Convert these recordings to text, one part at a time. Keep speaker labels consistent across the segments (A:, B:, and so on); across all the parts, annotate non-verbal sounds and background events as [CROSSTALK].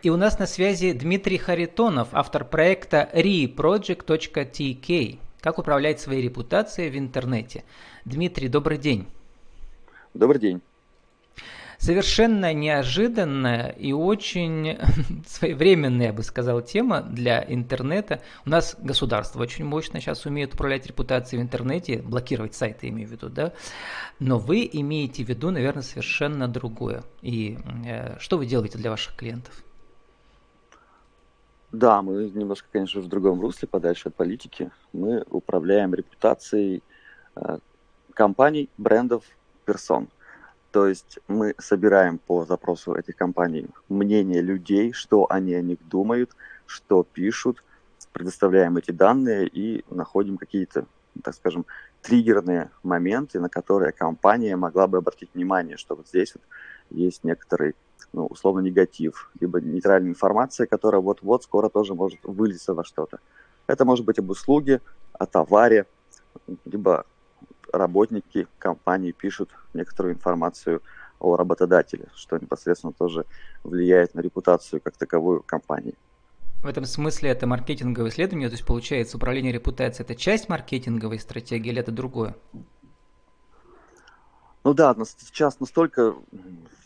A: И у нас на связи Дмитрий Харитонов, автор проекта reproject.tk. Как управлять своей репутацией в интернете. Дмитрий, добрый день.
B: Добрый день.
A: Совершенно неожиданная и очень [LAUGHS] своевременная, я бы сказал, тема для интернета. У нас государство очень мощно сейчас умеет управлять репутацией в интернете, блокировать сайты, имею в виду, да. Но вы имеете в виду, наверное, совершенно другое. И э, что вы делаете для ваших клиентов?
B: Да, мы немножко, конечно, в другом русле, подальше от политики. Мы управляем репутацией э, компаний, брендов, персон. То есть мы собираем по запросу этих компаний мнение людей, что они о них думают, что пишут, предоставляем эти данные и находим какие-то, так скажем, триггерные моменты, на которые компания могла бы обратить внимание, что вот здесь вот есть некоторый ну, условно негатив, либо нейтральная информация, которая вот-вот скоро тоже может вылиться во что-то. Это может быть об услуге, о товаре, либо работники компании пишут некоторую информацию о работодателе, что непосредственно тоже влияет на репутацию как таковую компании.
A: В этом смысле это маркетинговое исследование, то есть получается управление репутацией это часть маркетинговой стратегии или это другое?
B: Ну да, сейчас настолько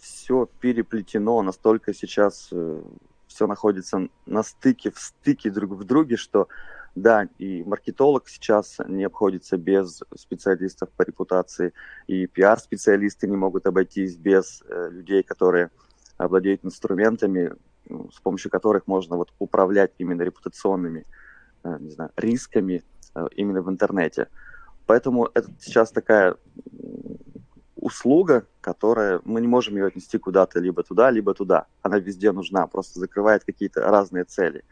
B: все переплетено, настолько сейчас э, все находится на стыке, в стыке друг в друге, что да, и маркетолог сейчас не обходится без специалистов по репутации, и пиар-специалисты не могут обойтись без э, людей, которые обладают инструментами, ну, с помощью которых можно вот управлять именно репутационными э, не знаю, рисками именно в интернете. Поэтому это сейчас такая услуга, которая мы не можем ее отнести куда-то либо туда, либо туда. Она везде нужна, просто закрывает какие-то разные цели.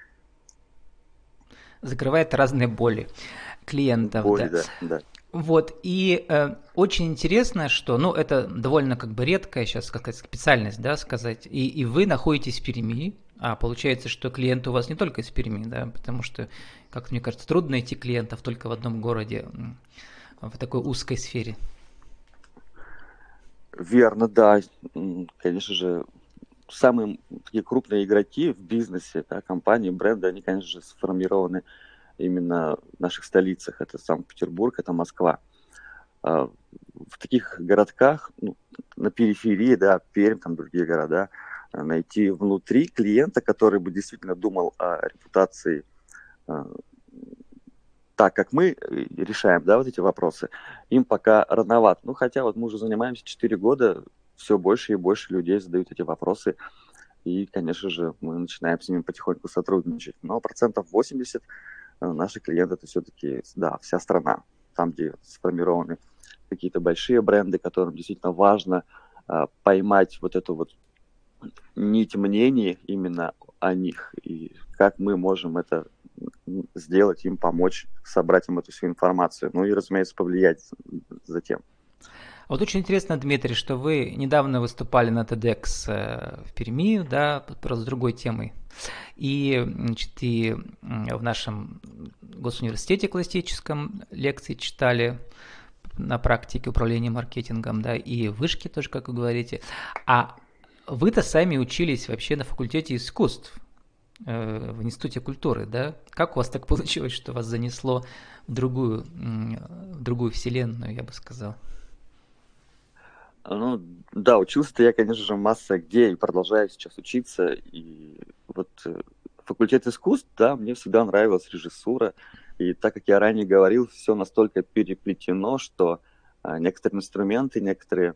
A: Закрывает разные боли клиентов.
B: Боли, да. да, да.
A: Вот, и э, очень интересно, что, ну, это довольно как бы редкая сейчас какая-то специальность, да, сказать, и, и вы находитесь в Перми, а получается, что клиенты у вас не только из Перми, да, потому что, как мне кажется, трудно найти клиентов только в одном городе в такой узкой сфере.
B: Верно, да. Конечно же, самые такие крупные игроки в бизнесе, да, компании, бренды, они, конечно же, сформированы именно в наших столицах. Это Санкт-Петербург, это Москва. А в таких городках, ну, на периферии, да, Пермь, там другие города, найти внутри клиента, который бы действительно думал о репутации а, так, как мы э, решаем, да, вот эти вопросы, им пока рановато. Ну, хотя вот мы уже занимаемся 4 года, все больше и больше людей задают эти вопросы, и, конечно же, мы начинаем с ними потихоньку сотрудничать. Но процентов 80 э, наших клиентов это все-таки, да, вся страна, там, где сформированы какие-то большие бренды, которым действительно важно а, поймать вот эту вот нить мнений именно о них, и как мы можем это сделать, им помочь, собрать им эту всю информацию. Ну и, разумеется, повлиять затем.
A: А вот очень интересно, Дмитрий, что вы недавно выступали на TEDx э, в Перми, да, просто с другой темой. И, значит, и в нашем госуниверситете классическом лекции читали на практике управления маркетингом, да, и вышки тоже, как вы говорите. А вы-то сами учились вообще на факультете искусств. Э, в Институте культуры, да? Как у вас так получилось, что вас занесло в другую, в другую вселенную, я бы сказал?
B: Ну, да, учился-то я, конечно же, масса где и продолжаю сейчас учиться. И вот э, факультет искусств, да, мне всегда нравилась режиссура. И так как я ранее говорил, все настолько переплетено, что а, некоторые инструменты, некоторые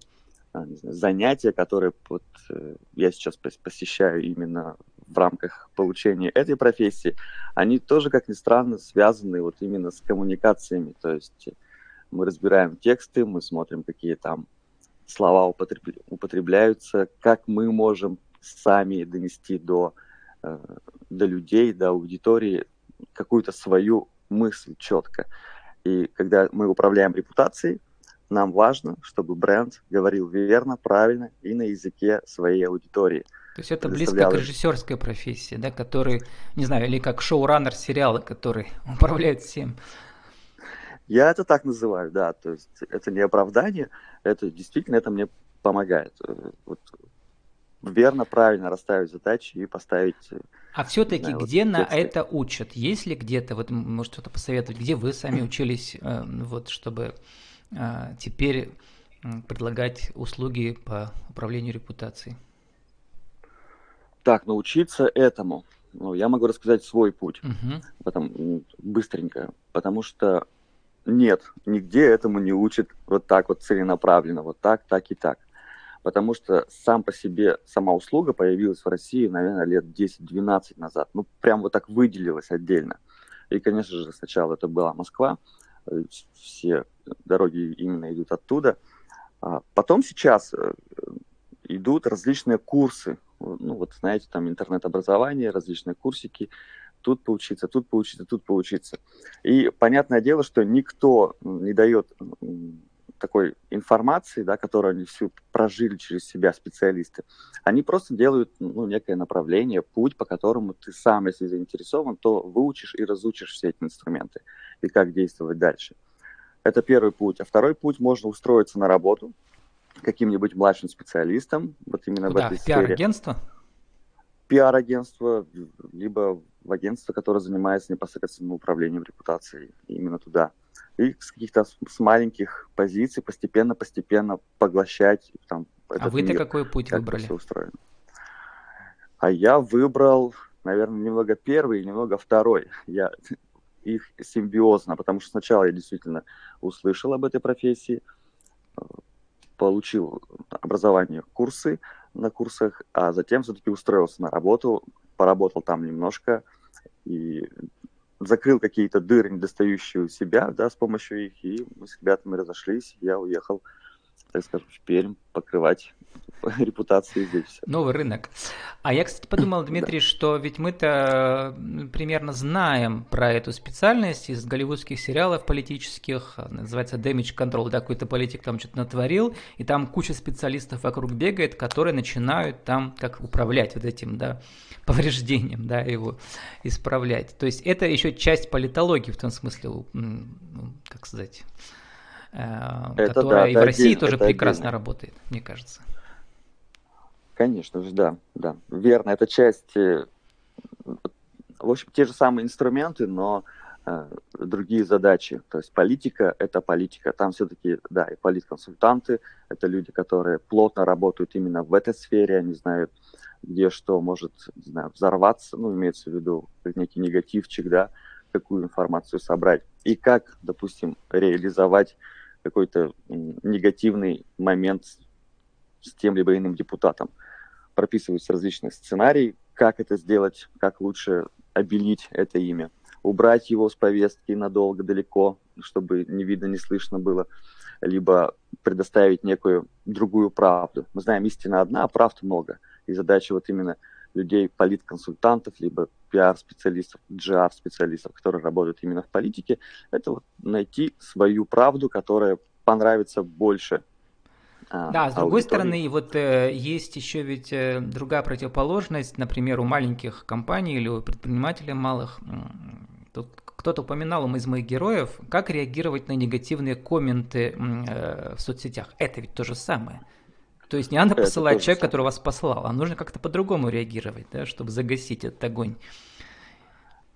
B: а, знаю, занятия, которые вот, э, я сейчас посещаю именно в рамках получения этой профессии, они тоже, как ни странно, связаны вот именно с коммуникациями. То есть мы разбираем тексты, мы смотрим, какие там слова употребляются, как мы можем сами донести до, э, до людей, до аудитории какую-то свою мысль четко. И когда мы управляем репутацией, нам важно, чтобы бренд говорил верно, правильно и на языке своей аудитории –
A: то есть это близко к режиссерской профессии, да, который, не знаю, или как шоураннер сериала, который [LAUGHS] управляет всем.
B: Я это так называю, да. То есть это не оправдание, это действительно это мне помогает. Э, вот верно, правильно расставить задачи и поставить... Э,
A: а все-таки знаю, где вот на тексты. это учат? Есть ли где-то, вот может что-то посоветовать, где вы сами [CLEARS THROAT] учились, э, вот чтобы теперь предлагать услуги по управлению репутацией?
B: Так, научиться этому. Ну, я могу рассказать свой путь, угу. потом, быстренько, потому что нет, нигде этому не учат вот так вот целенаправленно, вот так, так и так потому что сам по себе сама услуга появилась в России, наверное, лет 10-12 назад. Ну, прям вот так выделилась отдельно. И, конечно же, сначала это была Москва, э, все дороги именно идут оттуда. А потом сейчас э, идут различные курсы, ну вот знаете, там интернет-образование, различные курсики, тут поучиться, тут поучиться, тут поучиться. И понятное дело, что никто не дает такой информации, да, которую они всю прожили через себя специалисты, они просто делают ну, некое направление, путь, по которому ты сам, если заинтересован, то выучишь и разучишь все эти инструменты и как действовать дальше. Это первый путь. А второй путь можно устроиться на работу каким-нибудь младшим специалистом, вот именно Куда? в этой в сфере.
A: Пиар-агентство?
B: Пиар-агентство, либо в агентство, которое занимается непосредственно управлением репутацией, именно туда и с каких-то с маленьких позиций постепенно-постепенно поглощать там,
A: А вы-то какой путь как выбрали?
B: Все устроено. А я выбрал, наверное, немного первый и немного второй. Я [LAUGHS] их симбиозно, потому что сначала я действительно услышал об этой профессии, получил образование, курсы на курсах, а затем все-таки устроился на работу, поработал там немножко и закрыл какие-то дыры, недостающие у себя, да, с помощью их, и мы с ребятами разошлись, я уехал, так скажем, в Пермь покрывать [LAUGHS] репутации здесь.
A: Новый рынок. А я, кстати, подумал, [CLEARS THROAT] Дмитрий, да. что ведь мы-то примерно знаем про эту специальность из голливудских сериалов политических, называется Damage Control, да, какой-то политик там что-то натворил, и там куча специалистов вокруг бегает, которые начинают там как управлять вот этим, да, [LAUGHS] повреждением, да, его исправлять. То есть это еще часть политологии в том смысле, ну, как сказать, э, это которая да, и в России отдельно, тоже прекрасно отдельно. работает, мне кажется.
B: Конечно же, да, да, верно. Это часть, в общем, те же самые инструменты, но э, другие задачи. То есть политика – это политика. Там все-таки, да, и политконсультанты – это люди, которые плотно работают именно в этой сфере, они знают, где что может, не знаю, взорваться, ну, имеется в виду некий негативчик, да, какую информацию собрать. И как, допустим, реализовать какой-то негативный момент с тем либо иным депутатом прописываются различные сценарии, как это сделать, как лучше обелить это имя, убрать его с повестки надолго, далеко, чтобы не видно, не слышно было, либо предоставить некую другую правду. Мы знаем, истина одна, а правд много. И задача вот именно людей, политконсультантов, либо пиар-специалистов, GR-специалистов, которые работают именно в политике, это вот найти свою правду, которая понравится больше
A: да, с другой стороны, вот э, есть еще ведь э, другая противоположность, например, у маленьких компаний или у предпринимателей малых. Тут кто-то упоминал из моих героев, как реагировать на негативные комменты э, в соцсетях. Это ведь то же самое. То есть не надо посылать человека, который вас послал, а нужно как-то по-другому реагировать, да, чтобы загасить этот огонь.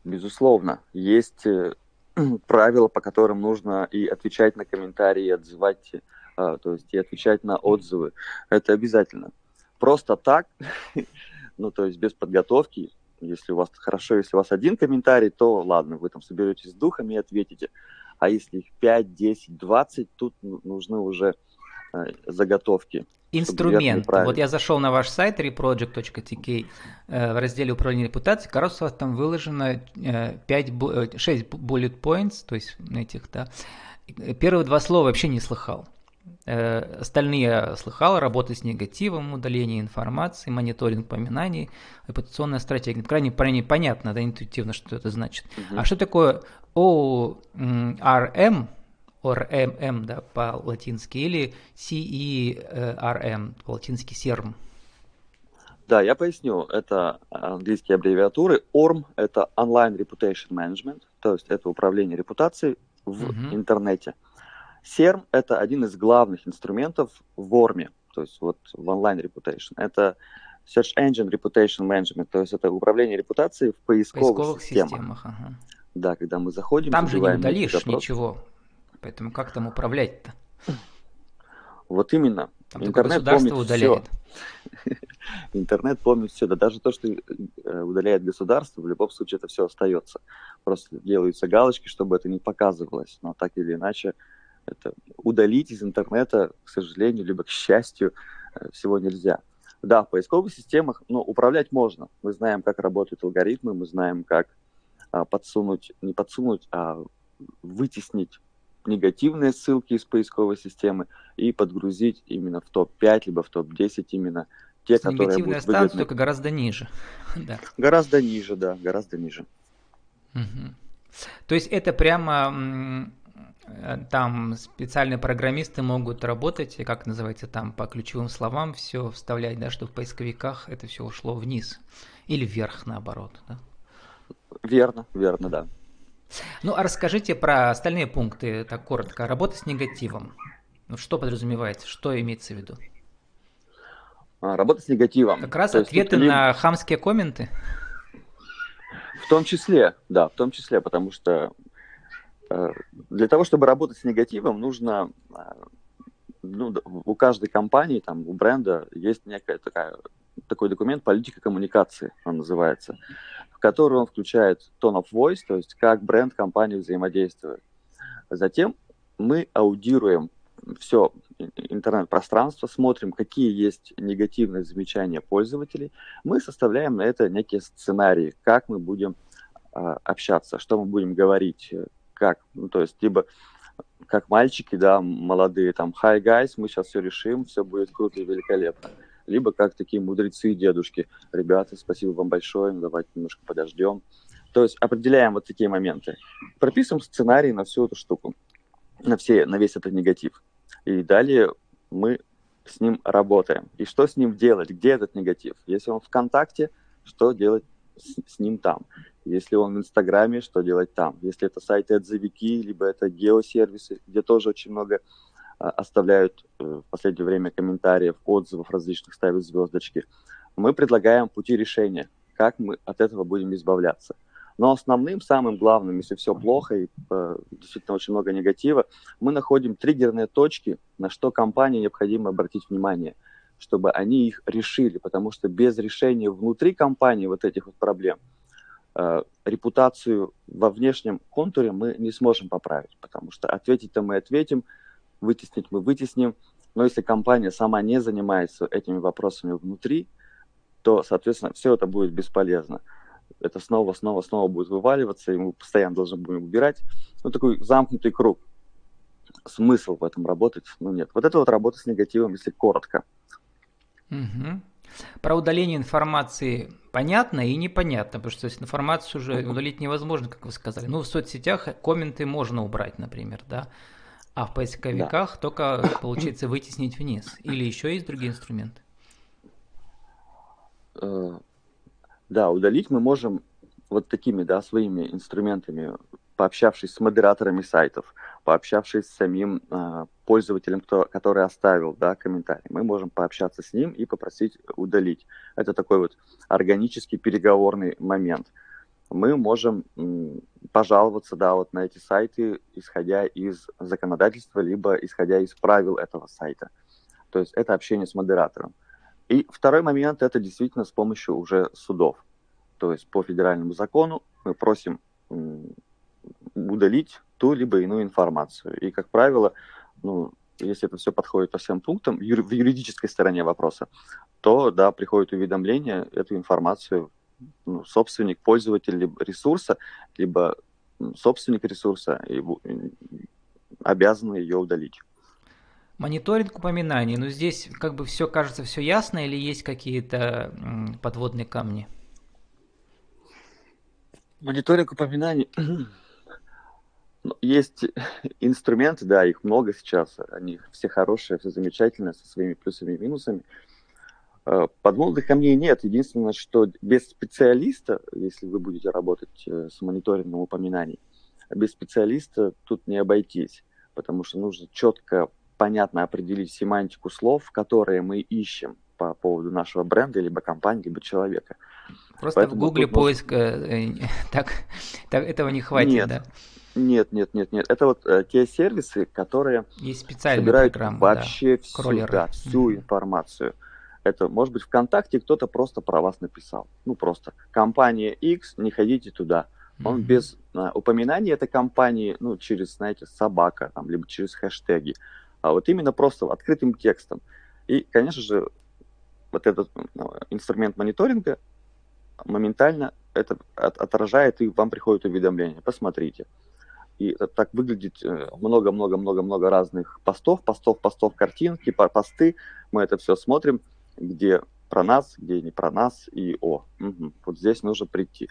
B: Безусловно, есть э, [CLEARS THROAT] правила, по которым нужно и отвечать на комментарии, и отзывать то есть и отвечать на отзывы. Это обязательно. Просто так, [LAUGHS] ну, то есть без подготовки, если у вас хорошо, если у вас один комментарий, то ладно, вы там соберетесь с духами и ответите. А если их 5, 10, 20, тут нужны уже э, заготовки.
A: Инструмент. Вот я зашел на ваш сайт reproject.tk э, в разделе управления репутацией. Кажется, у вас там выложено 5, 6 bullet points, то есть этих, да. Первые два слова вообще не слыхал. Э, остальные я слыхал, работа с негативом, удаление информации, мониторинг поминаний, репутационная стратегия. Крайне, крайне понятно, да, интуитивно, что это значит. Угу. А что такое ORM, ORM, да, по-латински, или CERM, по-латински CERM?
B: Да, я поясню. Это английские аббревиатуры. ORM – это Online Reputation Management, то есть это управление репутацией в угу. интернете. CERM – это один из главных инструментов в ОРМе, то есть вот в онлайн reputation. Это Search Engine Reputation Management, то есть это управление репутацией в поисковых,
A: поисковых системах. системах ага.
B: Да, когда мы заходим...
A: Там же не удалишь запрос. ничего, поэтому как там управлять-то?
B: Вот именно.
A: Там [LAUGHS] Интернет помнит удаляет.
B: все. Интернет помнит все. Да даже то, что э, удаляет государство, в любом случае это все остается. Просто делаются галочки, чтобы это не показывалось. Но так или иначе, это удалить из интернета, к сожалению, либо к счастью, э, всего нельзя. Да, в поисковых системах ну, управлять можно. Мы знаем, как работают алгоритмы, мы знаем, как а, подсунуть, не подсунуть, а вытеснить негативные ссылки из поисковой системы и подгрузить именно в топ-5, либо в топ-10 именно те,
A: С которые Негативные будут выгодны. только гораздо ниже. [LAUGHS]
B: да. Гораздо ниже, да, гораздо ниже.
A: Угу. То есть это прямо там специальные программисты могут работать, как называется там, по ключевым словам все вставлять, да, чтобы в поисковиках это все ушло вниз или вверх наоборот, да?
B: Верно, верно, да.
A: Ну, а расскажите про остальные пункты, так коротко. Работа с негативом. Что подразумевается, что имеется в виду?
B: А, работа с негативом.
A: Как раз То ответы есть, на хамские комменты?
B: В том числе, да, в том числе, потому что э, для того, чтобы работать с негативом, нужно, э, ну, у каждой компании, там, у бренда есть некая такая, такой документ политика коммуникации, он называется в который он включает tone of voice, то есть как бренд компании взаимодействует. Затем мы аудируем все интернет-пространство, смотрим, какие есть негативные замечания пользователей. Мы составляем на это некие сценарии, как мы будем э, общаться, что мы будем говорить, как, ну, то есть либо как мальчики, да, молодые, там, hi guys, мы сейчас все решим, все будет круто и великолепно либо как такие мудрецы и дедушки. Ребята, спасибо вам большое, ну, давайте немножко подождем. То есть определяем вот такие моменты. Прописываем сценарий на всю эту штуку, на, все, на весь этот негатив. И далее мы с ним работаем. И что с ним делать? Где этот негатив? Если он ВКонтакте, что делать с, с ним там? Если он в Инстаграме, что делать там? Если это сайты отзывики, либо это геосервисы, где тоже очень много а, оставляют э, в последнее время комментариев, отзывов различных, ставят звездочки. Мы предлагаем пути решения, как мы от этого будем избавляться. Но основным, самым главным, если все плохо и э, действительно очень много негатива, мы находим триггерные точки, на что компании необходимо обратить внимание, чтобы они их решили, потому что без решения внутри компании вот этих вот проблем репутацию во внешнем контуре мы не сможем поправить, потому что ответить-то мы ответим, вытеснить мы вытесним. Но если компания сама не занимается этими вопросами внутри, то, соответственно, все это будет бесполезно. Это снова, снова, снова будет вываливаться, и мы постоянно должны будем убирать. Ну, такой замкнутый круг. Смысл в этом работать, ну, нет. Вот это вот работа с негативом, если коротко.
A: Угу. Про удаление информации понятно и непонятно, потому что информацию уже удалить невозможно, как вы сказали. Ну, в соцсетях комменты можно убрать, например, да. А в поисковиках да. только получится вытеснить вниз. Или еще есть другие инструменты?
B: Э, да, удалить мы можем вот такими, да, своими инструментами, пообщавшись с модераторами сайтов, пообщавшись с самим э, пользователем, кто, который оставил, да, комментарий, мы можем пообщаться с ним и попросить удалить. Это такой вот органический переговорный момент. Мы можем пожаловаться, да, вот на эти сайты, исходя из законодательства, либо исходя из правил этого сайта. То есть это общение с модератором. И второй момент – это действительно с помощью уже судов. То есть по федеральному закону мы просим удалить ту либо иную информацию. И, как правило, ну, если это все подходит по всем пунктам, в юридической стороне вопроса, то, да, приходит уведомление, эту информацию ну, собственник, пользователь ресурса, либо собственник ресурса и, обязан ее удалить.
A: Мониторинг упоминаний. Но ну, здесь как бы все кажется все ясно или есть какие-то подводные камни?
B: Мониторинг упоминаний. Ну, есть [LAUGHS] инструменты, да, их много сейчас. Они все хорошие, все замечательные, со своими плюсами и минусами. Э, подводных камней нет. Единственное, что без специалиста, если вы будете работать э, с мониторингом упоминаний, без специалиста тут не обойтись, потому что нужно четко, понятно определить семантику слов, которые мы ищем. по поводу нашего бренда, либо компании, либо человека.
A: Просто Поэтому в Гугле поиск э, [LAUGHS] так, так этого не хватит,
B: нет,
A: да?
B: Нет, нет, нет, нет. Это вот э, те сервисы, которые
A: Есть специальные
B: собирают вообще
A: да,
B: всю,
A: кроллеры.
B: да, всю информацию. Это может быть ВКонтакте кто-то просто про вас написал. Ну просто компания X, не ходите туда. Он mm-hmm. без а, упоминания этой компании, ну через, знаете, собака, там, либо через хэштеги, а вот именно просто открытым текстом. И, конечно же, вот этот ну, инструмент мониторинга моментально это от, отражает, и вам приходит уведомление. Посмотрите. И так выглядит много-много-много-много разных постов, постов, постов, картинки, посты. Мы это все смотрим, где про нас, где не про нас, и о, угу, вот здесь нужно прийти.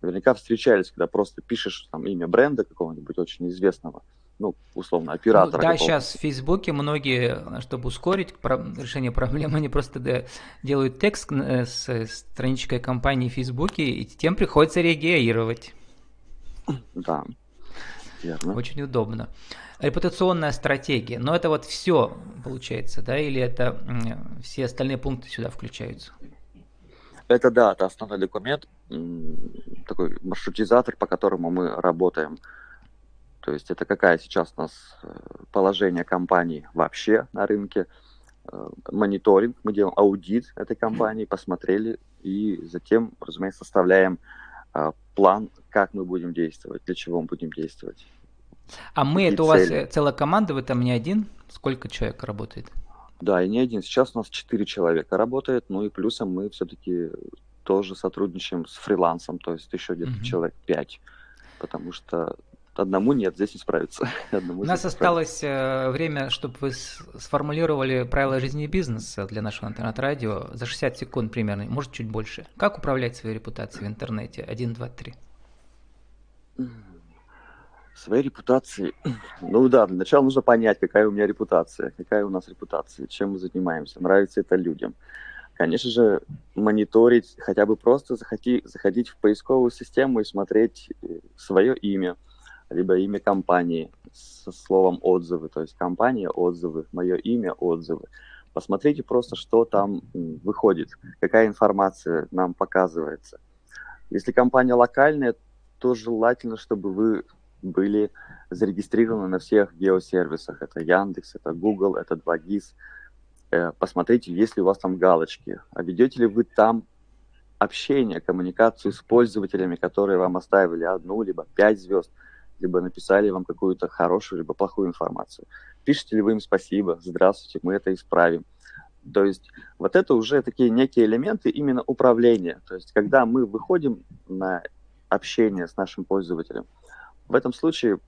B: Наверняка встречались, когда просто пишешь там имя бренда какого-нибудь очень известного, ну, условно, оператора.
A: Ну, да, сейчас в Фейсбуке многие, чтобы ускорить решение проблемы, [LAUGHS] они просто делают текст э, с страничкой компании в Фейсбуке, и тем приходится реагировать.
B: Да, верно.
A: Очень удобно. Репутационная стратегия. Но это вот все получается, да, или это все остальные пункты сюда включаются?
B: Это да, это основной документ, такой маршрутизатор, по которому мы работаем. То есть это какая сейчас у нас э, положение компании вообще на рынке, э, мониторинг, мы делаем аудит этой компании, посмотрели и затем, разумеется, составляем э, план, как мы будем действовать, для чего мы будем действовать.
A: А мы, это у вас целая команда, вы там не один? Сколько человек работает?
B: Да, и не один. Сейчас у нас четыре человека работает, ну и плюсом мы все-таки тоже сотрудничаем с фрилансом, то есть еще где-то угу. человек пять, потому что одному нет, здесь не справиться. [LAUGHS]
A: Одному У нас осталось справиться. время, чтобы вы сформулировали правила жизни и бизнеса для нашего интернет-радио за 60 секунд примерно, может чуть больше. Как управлять своей репутацией в интернете? Один, два, три.
B: Своей репутацией. [CLEARS THROAT] Ну да, для начала нужно понять, какая у меня репутация, какая у нас репутация, чем мы занимаемся, нравится это людям. Конечно же, мониторить, хотя бы просто заходи, заходить в поисковую систему и смотреть э, свое имя, либо имя компании со словом отзывы, то есть компания отзывы, мое имя отзывы. Посмотрите просто, что там выходит, какая информация нам показывается. Если компания локальная, то желательно, чтобы вы были зарегистрированы на всех геосервисах. Это Яндекс, это Google, это 2GIS. Э, посмотрите, есть ли у вас там галочки. А ведете ли вы там общение, коммуникацию с пользователями, которые вам оставили одну, либо пять звезд – либо написали вам какую-то хорошую, либо плохую информацию. Пишите ли вы им спасибо, здравствуйте, мы это исправим. То есть вот это уже такие некие элементы именно управления. То есть когда мы выходим на общение с нашим пользователем, в этом случае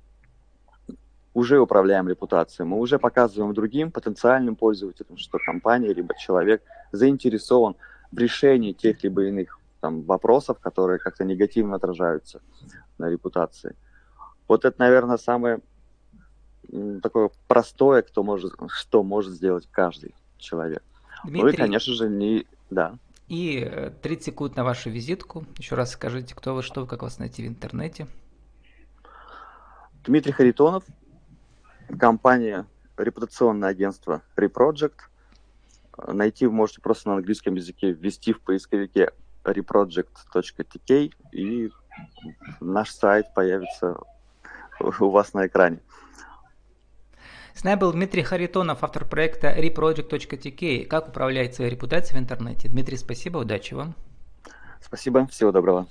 B: уже управляем репутацией, мы уже показываем другим потенциальным пользователям, что компания либо человек заинтересован в решении тех либо иных там, вопросов, которые как-то негативно отражаются на репутации. Вот это, наверное, самое такое простое, кто может, что может сделать каждый человек. Дмитрий, ну и, конечно же, не... Да.
A: И 30 э, секунд на вашу визитку. Еще раз скажите, кто вы, что вы, как вас найти в интернете.
B: Дмитрий Харитонов, компания, репутационное агентство Reproject. Найти вы можете просто на английском языке, ввести в поисковике reproject.tk, и наш сайт появится [LAUGHS] у вас на экране.
A: С нами был Дмитрий Харитонов, автор проекта reproject.tk. Как управлять своей репутацией в интернете. Дмитрий, спасибо, удачи вам.
B: Спасибо, всего доброго.